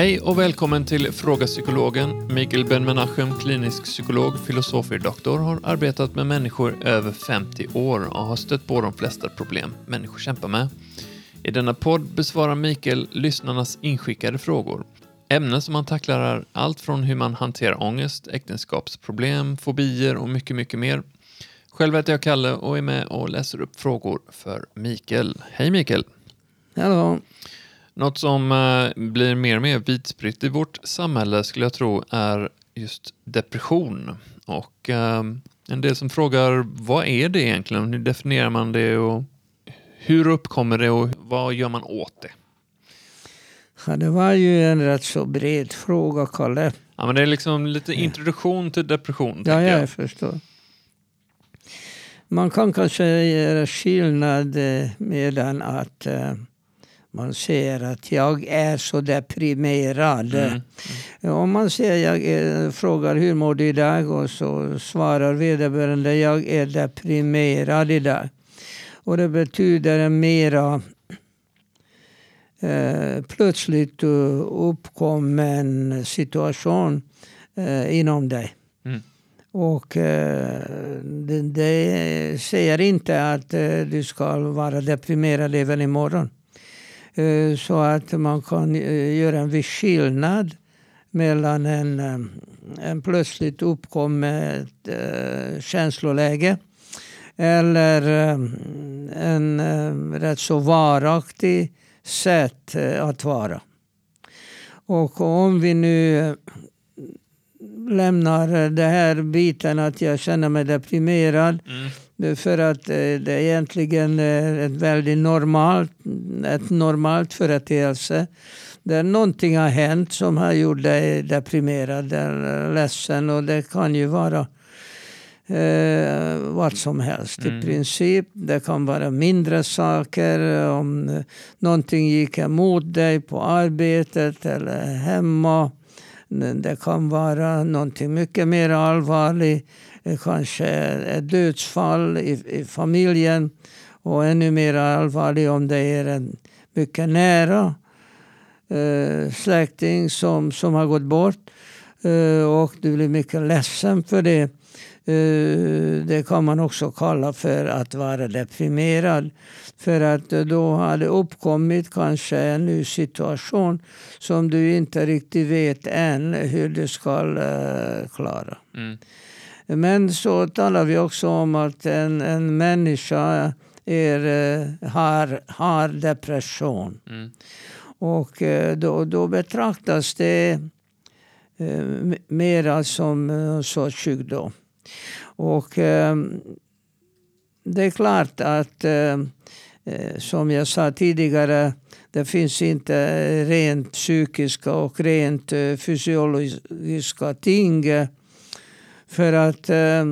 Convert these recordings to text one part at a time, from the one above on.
Hej och välkommen till Fråga Psykologen. Mikael Ben-Menachem, klinisk psykolog, filosofie doktor, har arbetat med människor över 50 år och har stött på de flesta problem människor kämpar med. I denna podd besvarar Mikael lyssnarnas inskickade frågor. Ämnen som han tacklar är allt från hur man hanterar ångest, äktenskapsproblem, fobier och mycket, mycket mer. Själv heter jag Kalle och är med och läser upp frågor för Mikael. Hej Mikael! Hallå. Något som eh, blir mer och mer vidspritt i vårt samhälle skulle jag tro är just depression. Och eh, en del som frågar vad är det egentligen? Hur definierar man det och hur uppkommer det och vad gör man åt det? Ja, det var ju en rätt så bred fråga, Kalle. Ja, men det är liksom lite introduktion till depression. Ja, tänker jag jag. förstår. Man kan kanske göra skillnad eh, mellan att man säger att jag är så deprimerad. Mm. Om man säger, jag är, frågar hur mår du idag och så svarar vederbörande jag är deprimerad idag. Och det betyder mera eh, plötsligt uh, uppkommen situation eh, inom dig. Mm. Och eh, det, det säger inte att eh, du ska vara deprimerad även imorgon. Eh, så att man kan eh, göra en viss skillnad mellan en, eh, en plötsligt uppkommet känsloläge eller en rätt så varaktig sätt att vara. Och om vi nu lämnar den här biten att jag känner mig deprimerad Mm för att eh, det egentligen är ett väldigt normalt, ett normalt företeelse. Där någonting har hänt som har gjort dig deprimerad eller ledsen och det kan ju vara eh, vad som helst Mm. i princip. Det kan vara mindre saker. Om eh, någonting gick emot dig på arbetet eller hemma. Det kan vara någonting mycket mer allvarligt. Eh, kanske ett dödsfall i, i familjen. Och ännu mer allvarligt om det är en mycket nära eh, släkting som, som har gått bort. Eh, och du blir mycket ledsen för det. Eh, det kan man också kalla för att vara deprimerad. För att eh, då har det uppkommit kanske en ny situation som du inte riktigt vet än hur du ska eh, klara. Mm. Men så talar vi också om att en, en människa är, eh, har, har depression. Mm. Och eh, då, då betraktas det eh, mera som en sorts sjukdom. Och det är klart att, som jag sa tidigare, det finns inte rent psykiska och rent fysiologiska ting. För att eh,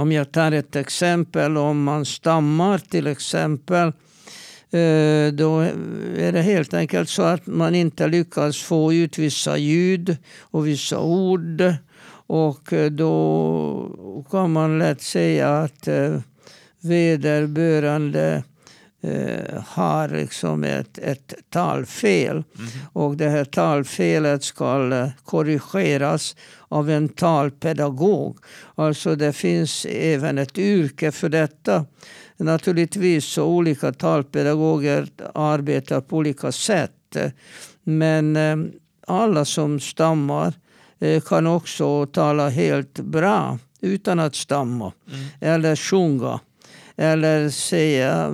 om jag tar ett exempel, om man stammar till exempel eh, då är det helt enkelt så att man inte lyckas få ut vissa ljud och vissa ord. Och eh, då kan man lätt säga att eh, vederbörande eh, har liksom ett, ett talfel. Och det här talfelet ska eh, korrigeras av en talpedagog. Alltså det finns även ett yrke för detta. Naturligtvis så olika talpedagoger arbetar på olika sätt. Men eh, alla som stammar eh, kan också tala helt bra utan att stamma. Eller sjunga. Eller säga, eh,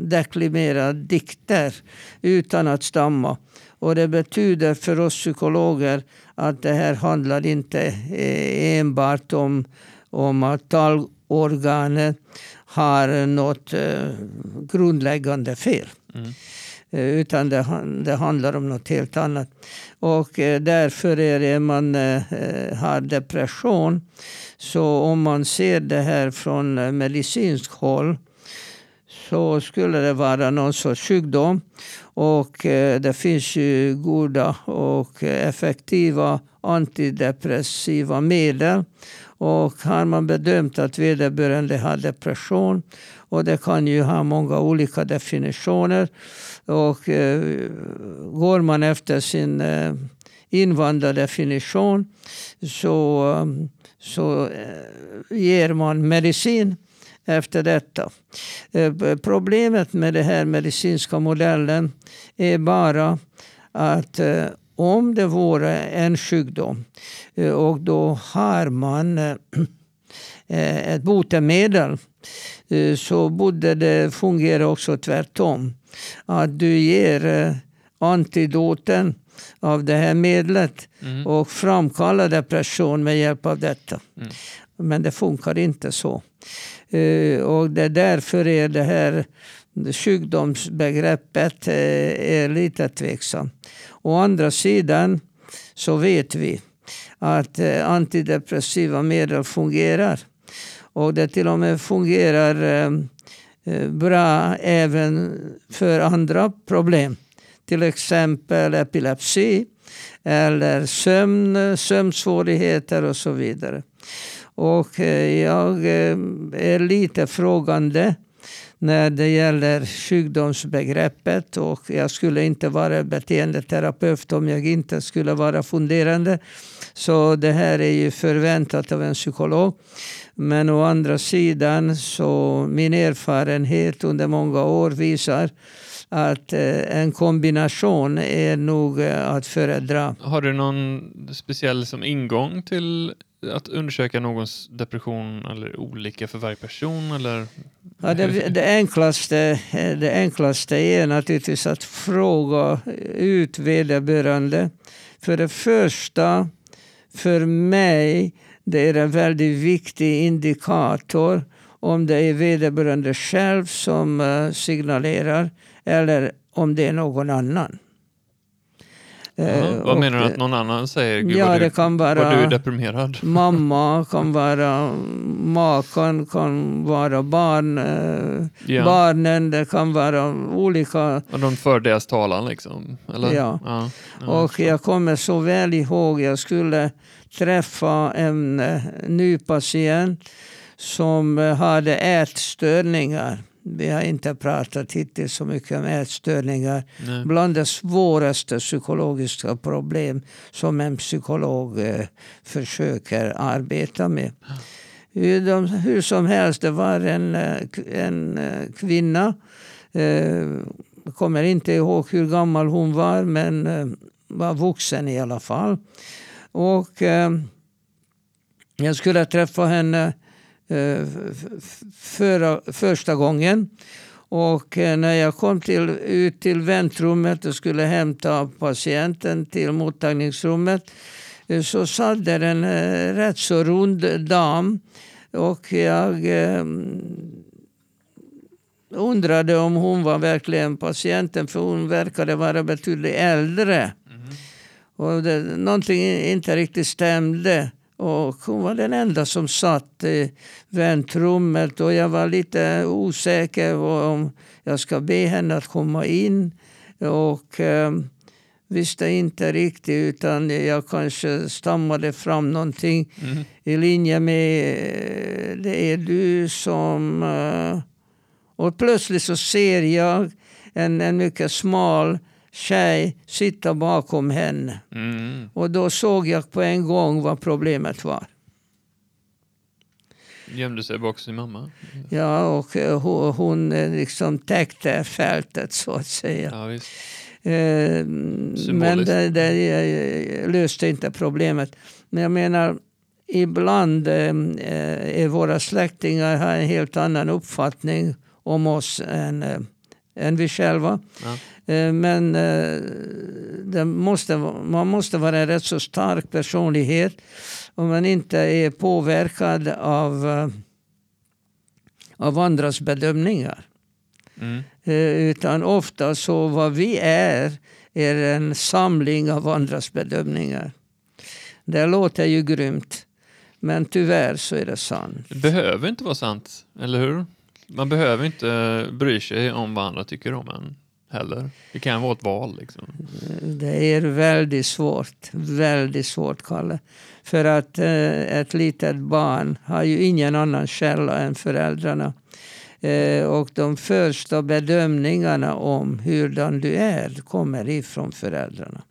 deklamera dikter utan att stamma. Och det betyder för oss psykologer att det här handlar inte eh, enbart om, om att talorganet har något eh, grundläggande fel. Mm. Eh, utan det, det handlar om något helt annat. Och eh, därför är det man eh, har depression. Så om man ser det här från medicinskt håll så skulle det vara någon sorts sjukdom. Och eh, det finns ju goda och effektiva antidepressiva medel. Och har man bedömt att vederbörande har depression och det kan ju ha många olika definitioner. Och eh, går man efter sin eh, invandrardefinition så, så eh, ger man medicin efter detta. Eh, problemet med den här medicinska modellen är bara att eh, om det vore en sjukdom och då har man ett botemedel så borde det fungera också tvärtom. Att du ger antidoten av det här medlet mm. och framkallar depression med hjälp av detta. Mm. Men det funkar inte så. Uh, och det är därför är det här sjukdomsbegreppet uh, är lite tveksamt. Å andra sidan så vet vi att uh, antidepressiva medel fungerar. Och det till och med fungerar bra även för andra problem till exempel epilepsi eller sömn, sömnsvårigheter och så vidare. Och eh, jag eh, är lite frågande när det gäller sjukdomsbegreppet och jag skulle inte vara beteendeterapeut om jag inte skulle vara funderande. Så det här är ju förväntat av en psykolog. Men å andra sidan så min erfarenhet under många år visar att eh, en kombination är nog att föredra. Har du någon speciell som ingång till att undersöka någons depression eller olika för varje person? Eller? Ja, det, det, enklaste, det enklaste är naturligtvis att fråga ut vederbörande. För det första, för mig, det är en väldigt viktig indikator om det är vederbörande själv som eh, signalerar eller om det är någon annan. Uh, vad menar du att någon annan säger? Gud, ja, du, det kan vara du är deprimerad. Mamma, kan vara maken, kan vara barn, ja. barnen, det kan vara olika. Och de för deras talan liksom? Eller? Ja. ja. och jag kommer så väl ihåg, jag skulle träffa en uh, ny patient som hade ätstörningar. Vi har inte pratat hittills så mycket om ätstörningar. Nej. Bland de svåraste psykologiska problem som en psykolog eh, försöker arbeta med. Hur, hur som helst, det var en, eh, en eh, kvinna. Eh, kommer inte ihåg hur gammal hon var, men var vuxen i alla fall. Och jag skulle träffa henne Eh, förra, första gången. Och eh, när jag kom till, ut till väntrummet och skulle hämta patienten till mottagningsrummet eh, så satt där en rätt så rund dam. Och jag undrade om hon var verkligen patienten för hon verkade vara betydligt äldre. Mm. Och det, någonting inte riktigt stämde. Och hon var den enda som satt i väntrummet och jag var lite osäker om jag ska be henne att komma in. Och eh, visste inte riktigt utan jag kanske stammade fram någonting mm. i linje med det är du som... Eh, och plötsligt så ser jag en, en mycket smal tjej sitta bakom henne. Mm. Och då såg jag på en gång vad problemet var. Gömde sig bakom sin mamma? Ja, och eh, hon, hon eh, liksom täckte fältet så att säga. Ja, eh, men det, det, löste inte problemet. Men jag menar, ibland eh, är våra släktingar har en helt annan uppfattning om oss än, eh, än vi själva. Ja. Eh, men eh, det måste, man måste vara en rätt så stark personlighet om man inte är påverkad av, eh, av andras bedömningar. Mm. Utan ofta så vad vi är, är en samling av andras bedömningar. Det låter ju grymt. Men tyvärr så är det sant. Det behöver inte vara sant, eller hur? Man behöver inte eh, bry sig om vad andra tycker om en heller. Det kan vara ett val. Liksom. Det är väldigt svårt. Väldigt svårt, Kalle. För att eh, ett litet barn har ju ingen annan källa än föräldrarna. Eh, och de första bedömningarna om hurdan du är kommer ifrån föräldrarna.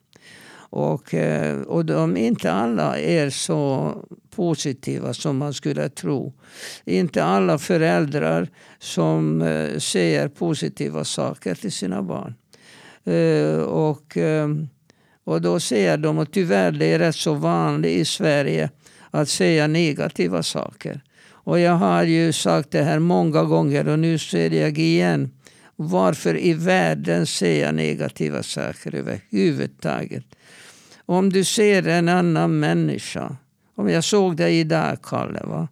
Och, eh, och de inte alla är så positiva som man skulle tro. Inte alla föräldrar som eh, säger positiva saker till sina barn. Eh, och, och då säger de, och tyvärr det är rätt så vanligt i Sverige, att säga negativa saker. Och jag har ju sagt det här många gånger och nu säger jag igen. Varför i världen säga negativa saker överhuvudtaget? Om du ser en annan människa. Om jag såg dig idag, Kalle. Va?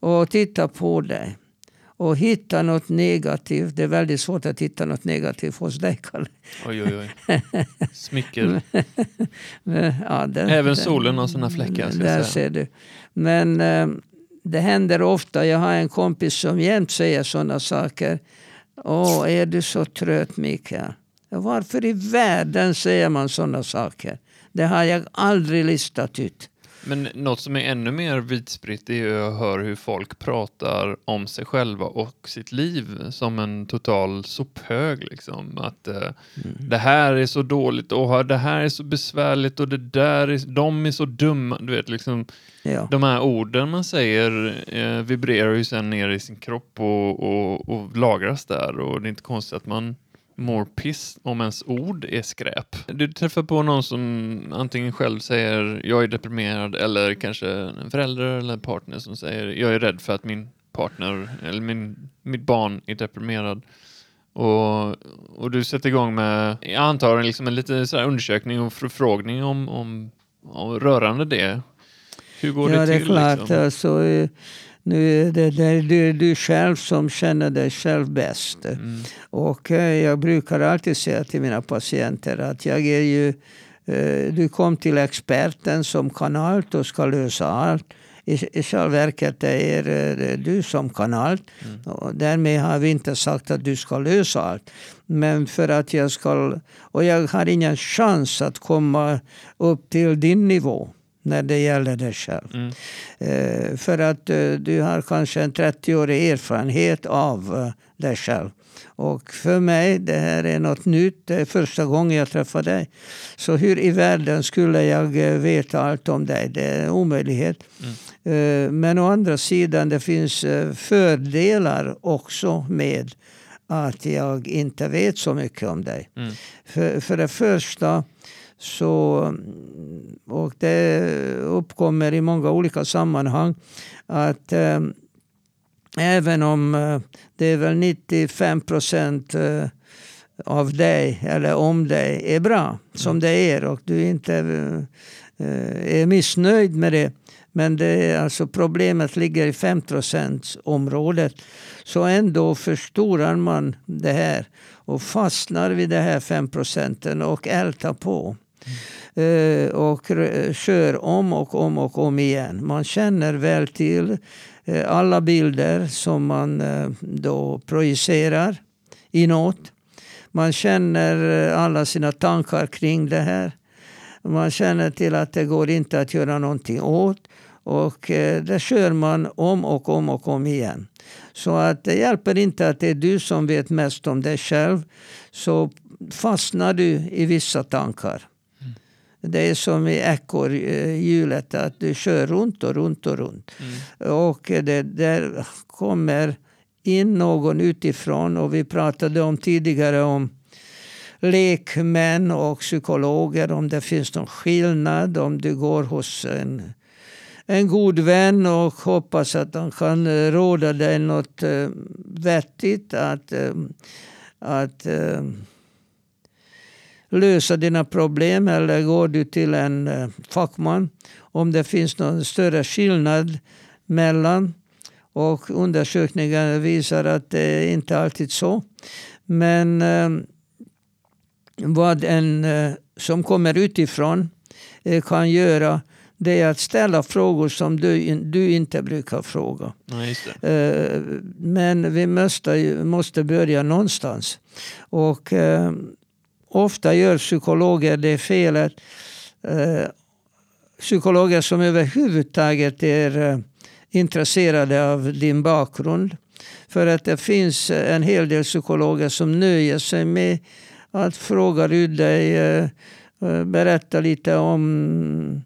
Och tittar på dig. Och hittar något negativt. Det är väldigt svårt att hitta något negativt hos dig, Kalle. Oj, oj, oj. Smicker. ja, den, Även solen har sina fläckar. Där ser du. Men äh, det händer ofta. Jag har en kompis som jämt säger sådana saker. Åh, är du så trött Mikael? Varför i världen säger man sådana saker? Det har jag aldrig listat ut. Men något som är ännu mer vidspritt är att höra hur folk pratar om sig själva och sitt liv som en total sophög. Liksom. Att eh, mm. det här är så dåligt och det här är så besvärligt och det där är, de är så dumma. Du vet, liksom, ja. De här orden man säger eh, vibrerar ju sen ner i sin kropp och, och, och lagras där och det är inte konstigt att man mår piss om ens ord är skräp. Du träffar på någon som antingen själv säger jag är deprimerad eller kanske en förälder eller en partner som säger jag är rädd för att min partner eller min, mitt barn är deprimerad. Och, och du sätter igång med, jag antar liksom en liten så undersökning och förfrågning om, om, om rörande det. Hur går ja, det till? Ja, det är klart. Liksom? Alltså, nu är det, det, är du själv som känner dig själv bäst. Mm. Och eh, jag brukar alltid säga till mina patienter att jag är ju... Eh, du kom till experten som kan allt och ska lösa allt. I, i själva verket är det du som kan allt. Mm. Och därmed har vi inte sagt att du ska lösa allt. Men för att jag ska... Och jag har ingen chans att komma upp till din nivå när det gäller dig själv. Mm. Eh, för att eh, du har kanske en 30-årig erfarenhet av eh, dig själv. Och för mig, det här är något nytt. Det är första gången jag träffar dig. Så hur i världen skulle jag eh, veta allt om dig? Det är en omöjlighet. Mm. Eh, men å andra sidan, det finns eh, fördelar också med att jag inte vet så mycket om dig. Mm. För, för det första så, och det uppkommer i många olika sammanhang att eh, även om eh, det är väl 95 procent eh, av dig eller om dig är bra som mm. det är och du inte eh, är missnöjd med det. Men det är alltså problemet ligger i 5% området. Så ändå förstorar man det här och fastnar vid det här 5 procenten och ältar på. Mm. och kör om och om och om igen. Man känner väl till eh, alla bilder som man eh, då projicerar inåt. Man känner alla sina tankar kring det här. Man känner till att det går inte att göra någonting åt. Och det kör man om och om och om igen. Så att det hjälper inte att det är du som vet mest om dig själv. Så fastnar du i vissa tankar. Det är som i ekorrhjulet, att du kör runt och runt och runt. Mm. Och det, där kommer in någon utifrån och vi pratade om tidigare om lekmän och psykologer, om det finns någon skillnad. Om du går hos en, en god vän och hoppas att han kan råda dig något uh, vettigt. Att, uh, att uh, lösa dina problem eller går du till en eh, fackman om det finns någon större skillnad mellan. Och undersökningar visar att det inte alltid är så. Men eh, vad en eh, som kommer utifrån kan göra det är att ställa frågor som du, du inte brukar fråga. Ja, men vi måste, måste börja någonstans. Och ofta gör psykologer det felet. Eh, psykologer som överhuvudtaget är eh, intresserade av din bakgrund. För att det finns en hel del psykologer som nöjer sig med att fråga ut dig, eh, eh, berätta lite om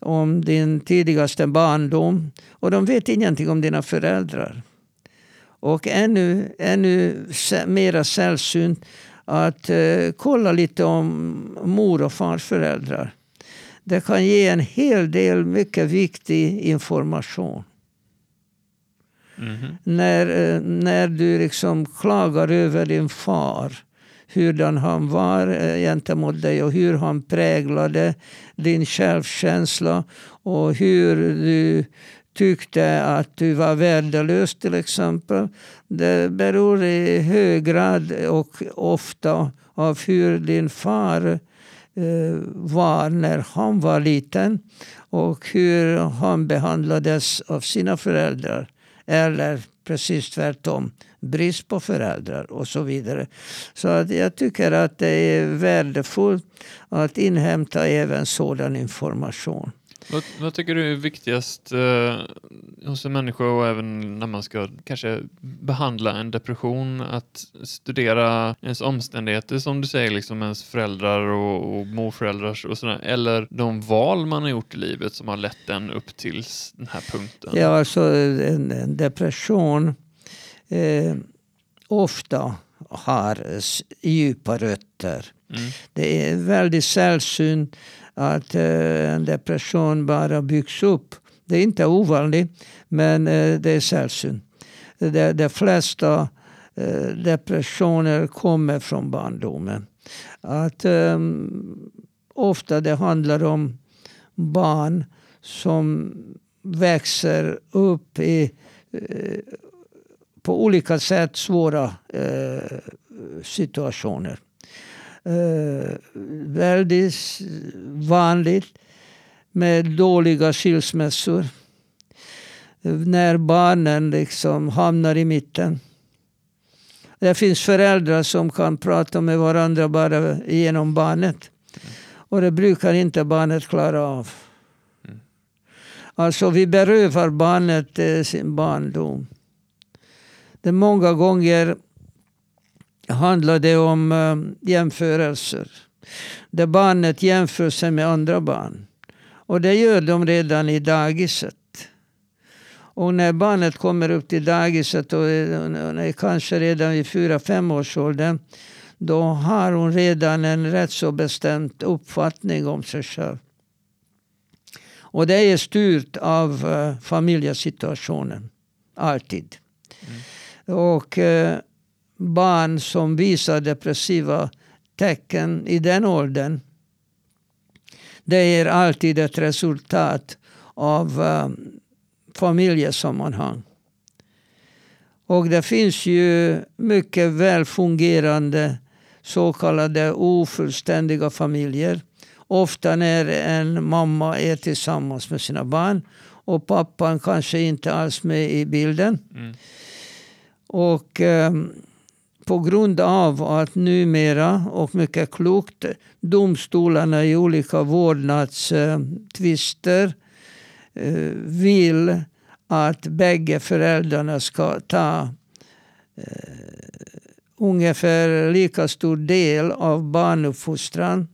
om din tidigaste barndom. Och de vet ingenting om dina föräldrar. Och ännu, ännu mera sällsynt att uh, kolla lite om mor och farföräldrar. Det kan ge en hel del mycket viktig information. Mm -hmm. När, uh, när du liksom klagar över din far hurdan han var eh, gentemot dig och hur han präglade din självkänsla och hur du tyckte att du var värdelös till exempel. Det beror i hög grad och ofta av hur din far eh, var när han var liten och hur han behandlades av sina föräldrar. Eller precis tvärtom brist på föräldrar och så vidare. Så att jag tycker att det är värdefullt att inhämta även sådan information. Vad, vad, tycker du är viktigast eh, hos en människa och även när man ska kanske behandla en depression? Att studera ens omständigheter som du säger, liksom ens föräldrar och, och morföräldrar och sådär. Eller de val man har gjort i livet som har lett en upp till den här punkten? Ja, alltså en, en depression eh, ofta har djupa rötter. Mm. Det är väldigt sällsynt att eh, en depression bara byggs upp. Det är inte ovanligt, men eh, det är sällsynt. De, de flesta eh, depressioner kommer från barndomen. Att, um, ofta det handlar om barn som växer upp i uh, på olika sätt svåra uh, situationer. Eh, väldigt vanligt med dåliga skilsmässor. När barnen liksom hamnar i mitten. Det finns föräldrar som kan prata med varandra bara genom barnet. Och det brukar inte barnet klara av. Mm. Alltså vi berövar barnet eh, sin barndom det är många gånger handlar det om äh, jämförelser. Där barnet jämför sig med andra barn. Och det gör de redan i dagiset. Och när barnet kommer upp till dagiset och är kanske redan vid fyra fem års åldern då har hon redan en rätt så bestämd uppfattning om sig själv. Och det är styrt av uh, familjesituationen. Alltid. Mm. Och eh, barn som visar depressiva tecken i den åldern. Det är alltid ett resultat av eh, familjesammanhang. Och det finns ju mycket väl fungerande så kallade ofullständiga familjer. Ofta när en mamma är tillsammans med sina barn och pappan kanske inte alls med i bilden. Mm. Och eh, på grund av att numera, och mycket klokt, domstolarna i olika vårdnadstvister eh, vill att bägge föräldrarna ska ta eh, ungefär lika stor del av barnuppfostran.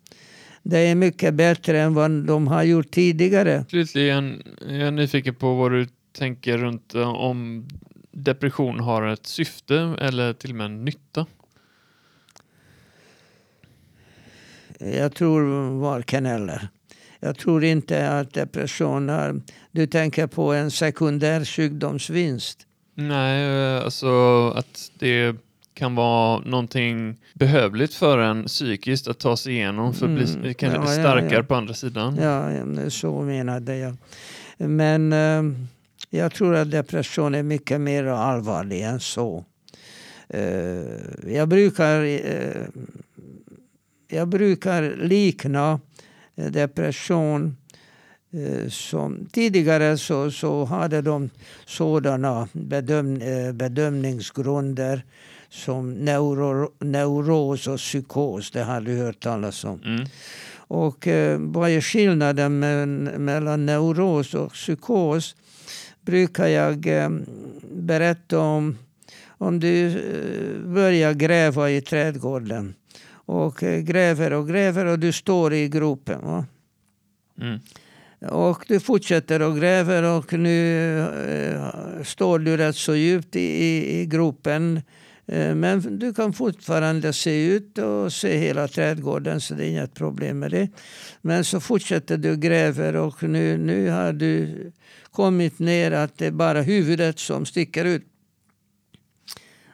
Det är mycket bättre än vad de har gjort tidigare. Slutligen, jag är nyfiken på vad du tänker runt eh, om depression har ett syfte eller till och med en nytta? Jag tror varken eller. Jag tror inte att depression har... Du tänker på en sekundär sjukdomsvinst. Nej, alltså att det kan vara någonting behövligt för en psykiskt att ta sig igenom för att bli mm. ja, starkare ja, ja. på andra sidan. Ja, så menade jag. Men eh, jag tror att depression är mycket mer allvarlig än så. Eh, jag brukar, eh, jag brukar likna depression eh, som, tidigare så, så hade de sådana bedöm, bedömningsgrunder som neuro, neuros och psykos. Det har du hört talas om. Mm. Och eh, vad är skillnaden mellan neuros och psykos? Brukar jag eh, berätta om om du eh, börjar gräva i trädgården och eh, gräver och gräver och du står i gropen. Mm. Och du fortsätter och gräver och nu står du rätt så djupt i, i, i gropen. Äh, men du kan fortfarande se ut och se hela trädgården så det är inget problem med det. Men så fortsätter du gräver och nu, nu har du kommit ner att det är bara huvudet som sticker ut.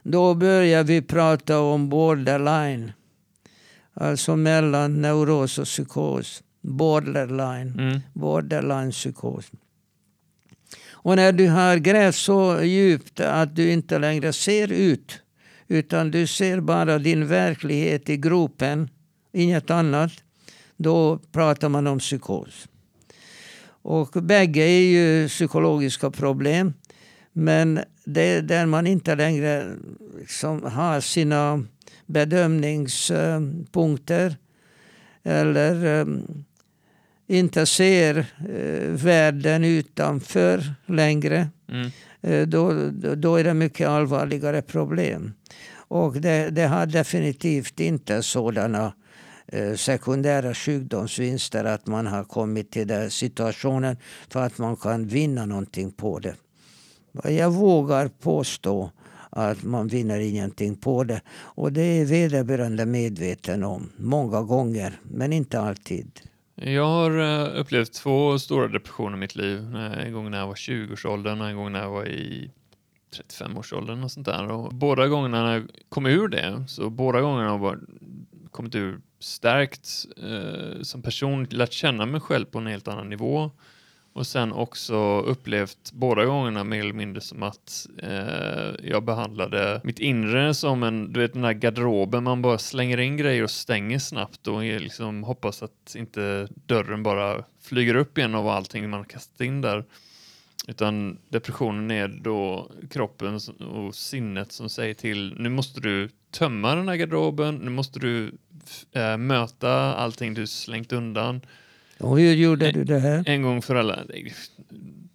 Då börjar vi prata om borderline. Alltså mellan neuros och psykos. Borderline. Mm. Borderline psykos. Och när du har grävt så djupt att du inte längre ser ut utan du ser bara din verklighet i gropen, inget annat. Då pratar man om psykos. Och bägge är ju psykologiska problem. Men det är där man inte längre liksom har sina bedömningspunkter eller eh, inte ser eh, världen utanför längre. Mm. Eh, då, då är det mycket allvarligare problem. Och det, det har definitivt inte sådana eh, sekundära sjukdomsvinster att man har kommit till den situationen för att man kan vinna någonting på det. Jag vågar påstå att man vinner ingenting på det. Och det är vederbörande medveten om. Många gånger, men inte alltid. Jag har eh, upplevt två stora depressioner i mitt liv. Eh, en gång när jag var 20-årsåldern och en gång när jag var i 35-årsåldern och sånt där. Och båda gångerna när jag kom ur det, så båda gångerna har jag kommit ur stärkt eh, som person, lärt känna mig själv på en helt annan nivå. Och sen också upplevt båda gångerna mer eller mindre som att eh, jag behandlade mitt inre som en, du vet den där garderoben man bara slänger in grejer och stänger snabbt och liksom hoppas att inte dörren bara flyger upp igen av allting man kastat in där. Utan depressionen är då kroppen och sinnet som säger till nu måste du tömma den här garderoben, nu måste du äh, möta allting du slängt undan och hur gjorde du det här? En gång för alla.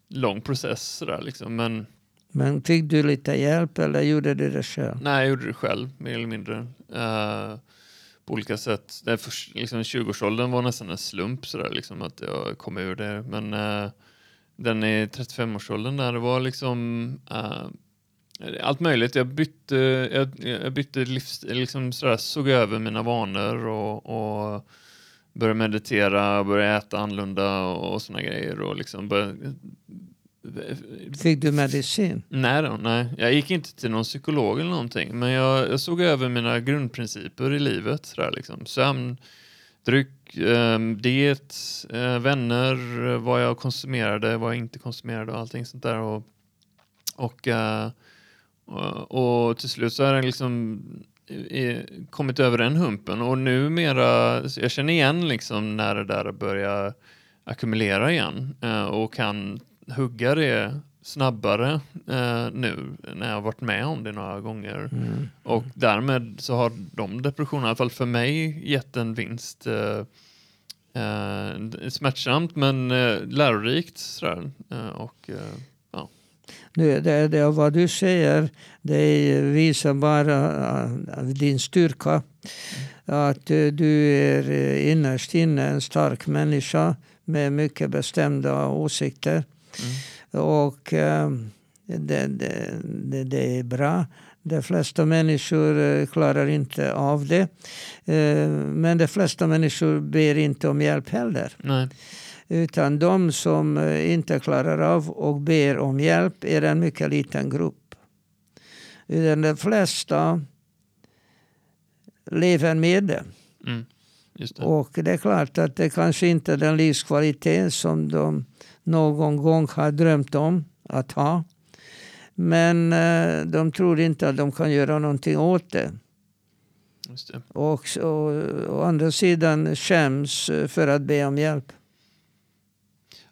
Lång process sådär liksom, men... Men fick du lite hjälp eller gjorde du det själv? Nej, jag gjorde det själv, mer eller mindre. Uh, på olika sätt. Det för, liksom, 20-årsåldern var nästan en slump sådär, liksom, att jag kom ur det. Men uh, den i 35-årsåldern där, det var liksom... Uh, allt möjligt. Jag bytte, jag, jag bytte livs, liksom sådär, såg över mina vanor och, och börja meditera, börja äta annorlunda och såna grejer. Och liksom börja... Fick du medicin? Nej, då, nej, jag gick inte till någon psykolog eller någonting. Men jag, jag såg över mina grundprinciper i livet. Sådär, liksom. Sömn, dryck, eh, diet, eh, vänner, vad jag konsumerade, vad jag inte konsumerade och allting sånt där. Och, och, eh, och, och till slut så är det liksom kommit över den humpen och numera, jag känner igen liksom när det där börjar ackumulera igen eh, och kan hugga det snabbare eh, nu när jag varit med om det några gånger. Mm. Och därmed så har de depressionerna, i alla fall för mig, gett en vinst. Eh, smärtsamt men lärorikt. Sådär. Och, det, det, det, vad du säger det visar bara din styrka. Att du är innerst inne en stark människa med mycket bestämda åsikter. Mm. Och det, det, det, är bra. De flesta människor klarar inte av det. Men de flesta människor ber inte om hjälp heller. Nej. Utan de som eh, inte klarar av och ber om hjälp är en mycket liten grupp. Utan de flesta lever med det. Mm, det. Och det är klart att det kanske inte är den livskvalitet som de någon gång har drömt om att ha. Men eh, de tror inte att de kan göra någonting åt det. det. Och, och å andra sidan skäms för att be om hjälp.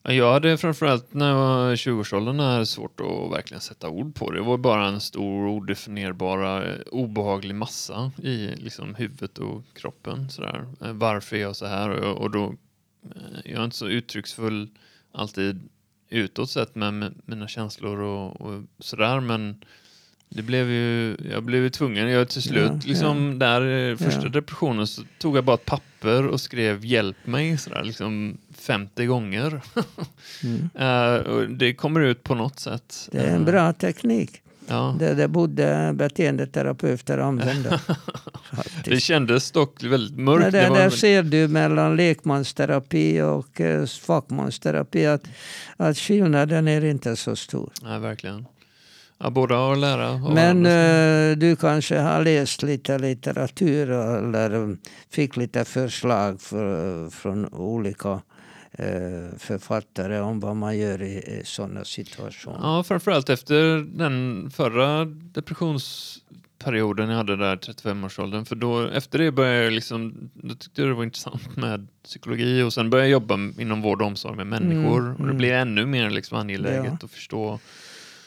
Jag hade framförallt när jag var i 20-årsåldern svårt att verkligen sätta ord på det. Det var bara en stor odefinierbara eh, obehaglig massa i liksom, huvudet och kroppen. Sådär. Eh, varför är jag så här? Och, och då, eh, jag är inte så uttrycksfull alltid utåt sett med mina känslor och, och sådär men det blev ju, jag blev ju tvungen, jag till slut, ja, liksom ja. där första ja. depressionen så tog jag bara ett papper och skrev hjälp mig sådär liksom 50 gånger. mm. uh, det kommer ut på något sätt. Det är en bra teknik. Ja. Det, det borde beteendeterapeuter använda. det kändes dock väldigt mörkt. Nej, det, där ser du mellan lekmansterapi och eh, fackmansterapi att, att skillnaden är inte så stor. Nej, verkligen. Ja, båda har lära. Men eh, du kanske har läst lite litteratur eller fick lite förslag för, från olika eh, författare om vad man gör i, i sådana situationer. Ja, framförallt efter den förra depressionsperioden jag hade där, 35-årsåldern. För då, efter det började jag liksom, då tyckte jag det var intressant med psykologi och sen började jag jobba inom vård och omsorg med människor. Mm, och det mm. blev ännu mer liksom angeläget ja. att förstå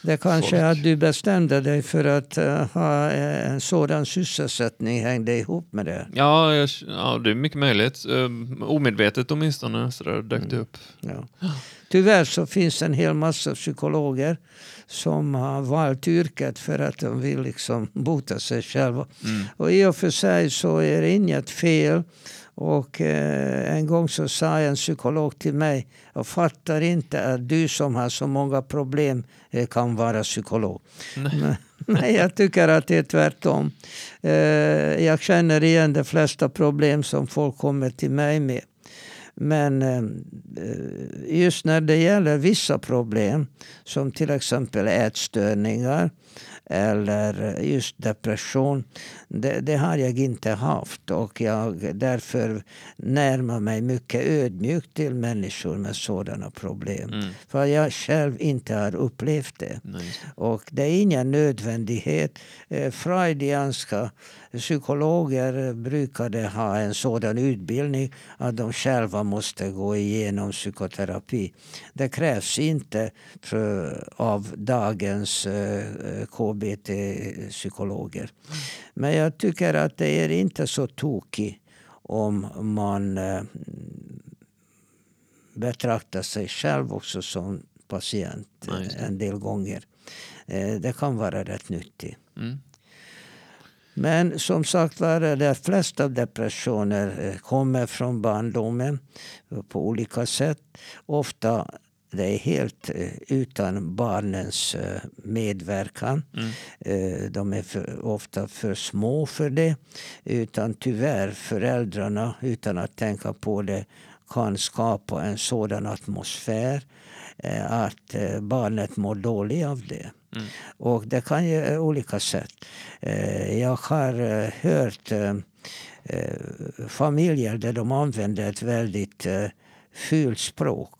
det kanske att du bestämde dig för att uh, ha eh, en sådan sysselsättning hängde ihop med det? Ja, jag, ja det är mycket möjligt. Um, omedvetet åtminstone så där dök det mm. upp. Ja. Tyvärr så finns en hel massa psykologer som har valt yrket för att de vill liksom bota sig själva. Mm. Och i och för sig så är det inget fel och eh, en gång så sa en psykolog till mig, jag fattar inte att du som har så många problem eh, kan vara psykolog. Nej. Nej, jag tycker att det är tvärtom. Eh, jag känner igen de flesta problem som folk kommer till mig med. Men just när det gäller vissa problem, som till exempel ätstörningar eller just depression. Det, det, har jag inte haft och jag därför närmar mig mycket ödmjukt till människor med sådana problem. Mm. För jag själv inte har upplevt det. Nej. Och det är ingen nödvändighet. Eh, freudianska psykologer brukade ha en sådan utbildning att de själva måste gå igenom psykoterapi. Det krävs inte för, av dagens eh, KBT-psykologer. Men jag tycker att det är inte så tokigt om man eh, betraktar sig själv också som patient Nej, en del gånger. Eh, det kan vara rätt nyttigt. Mm. Men som sagt var, de flesta depressioner eh, kommer från barndomen på olika sätt. Ofta det är helt eh, utan barnens eh, medverkan. Mm. De är för, ofta för små för det. Utan tyvärr föräldrarna, utan att tänka på det, kan skapa en sådan atmosfär att barnet mår dåligt av det. Mm. Och det kan ju olika sätt. Eh, jag har eh, hört eh, familjer där de använder ett väldigt fult språk.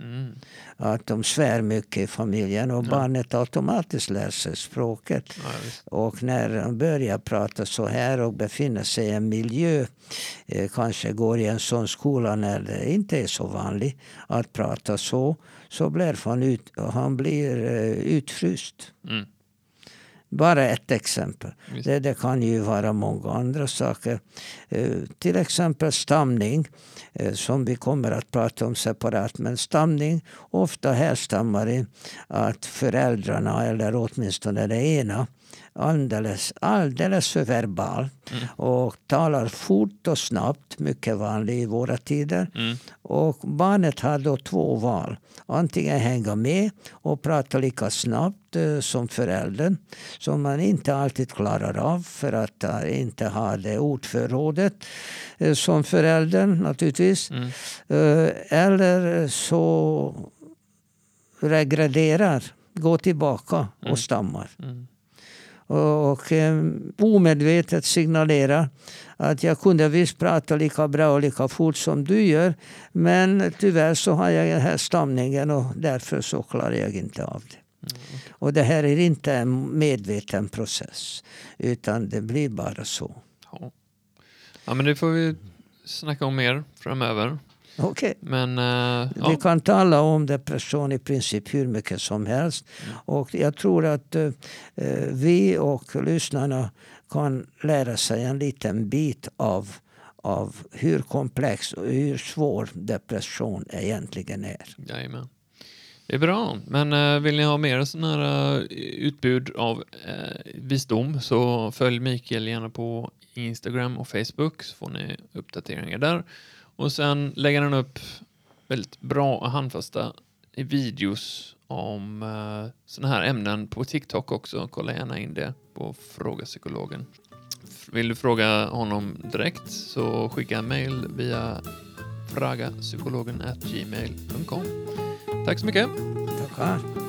Mm. Att de svär mycket i familjen och ja. barnet automatiskt lär sig språket. Ja, och när de börjar prata så här och befinner sig i en miljö, eh, kanske går i en sån skola när det inte är så vanligt att prata så, så blir han, ut, han blir eh, utfryst. Mm. Bara ett exempel. Det, det, kan ju vara många andra saker. Eh, till exempel stamning, eh, som vi kommer att prata om separat. Men stamning ofta härstammar i att föräldrarna, eller åtminstone det ena, alldeles, alldeles för verbal mm. och talar fort och snabbt, mycket vanligt i våra tider. Mm. Och barnet har då två val. Antingen hänga med och prata lika snabbt eh, som föräldern, som man inte alltid klarar av för att uh, inte ha det ordförrådet uh, som föräldern naturligtvis. Mm. Uh, eller så regrederar, går tillbaka och mm. stammar. Mm och eh, omedvetet signalera att jag kunde visst prata lika bra och lika fort som du gör men tyvärr så har jag den här stamningen och därför så klarar jag inte av det. Mm. Och det här är inte en medveten process utan det blir bara så. Ja, ja men det får vi snacka om mer framöver. Okej. Men ja. Vi kan tala om depression i princip hur mycket som helst. Mm. Och jag tror att eh, vi och lyssnarna kan lära sig en liten bit av, av hur komplex och hur svår depression egentligen är. Jajamän. Det är bra, men vill ni ha mer sån här utbud av eh, visdom så följ Mikael gärna på Instagram och Facebook så får ni uppdateringar där. Och sen lägger han upp väldigt bra och handfasta videos om eh, sådana här ämnen på TikTok också. Kolla gärna in det på Fråga Psykologen. Vill du fråga honom direkt så skicka en mail via fragapsykologen.gmail.com. Tack så mycket! Tackar.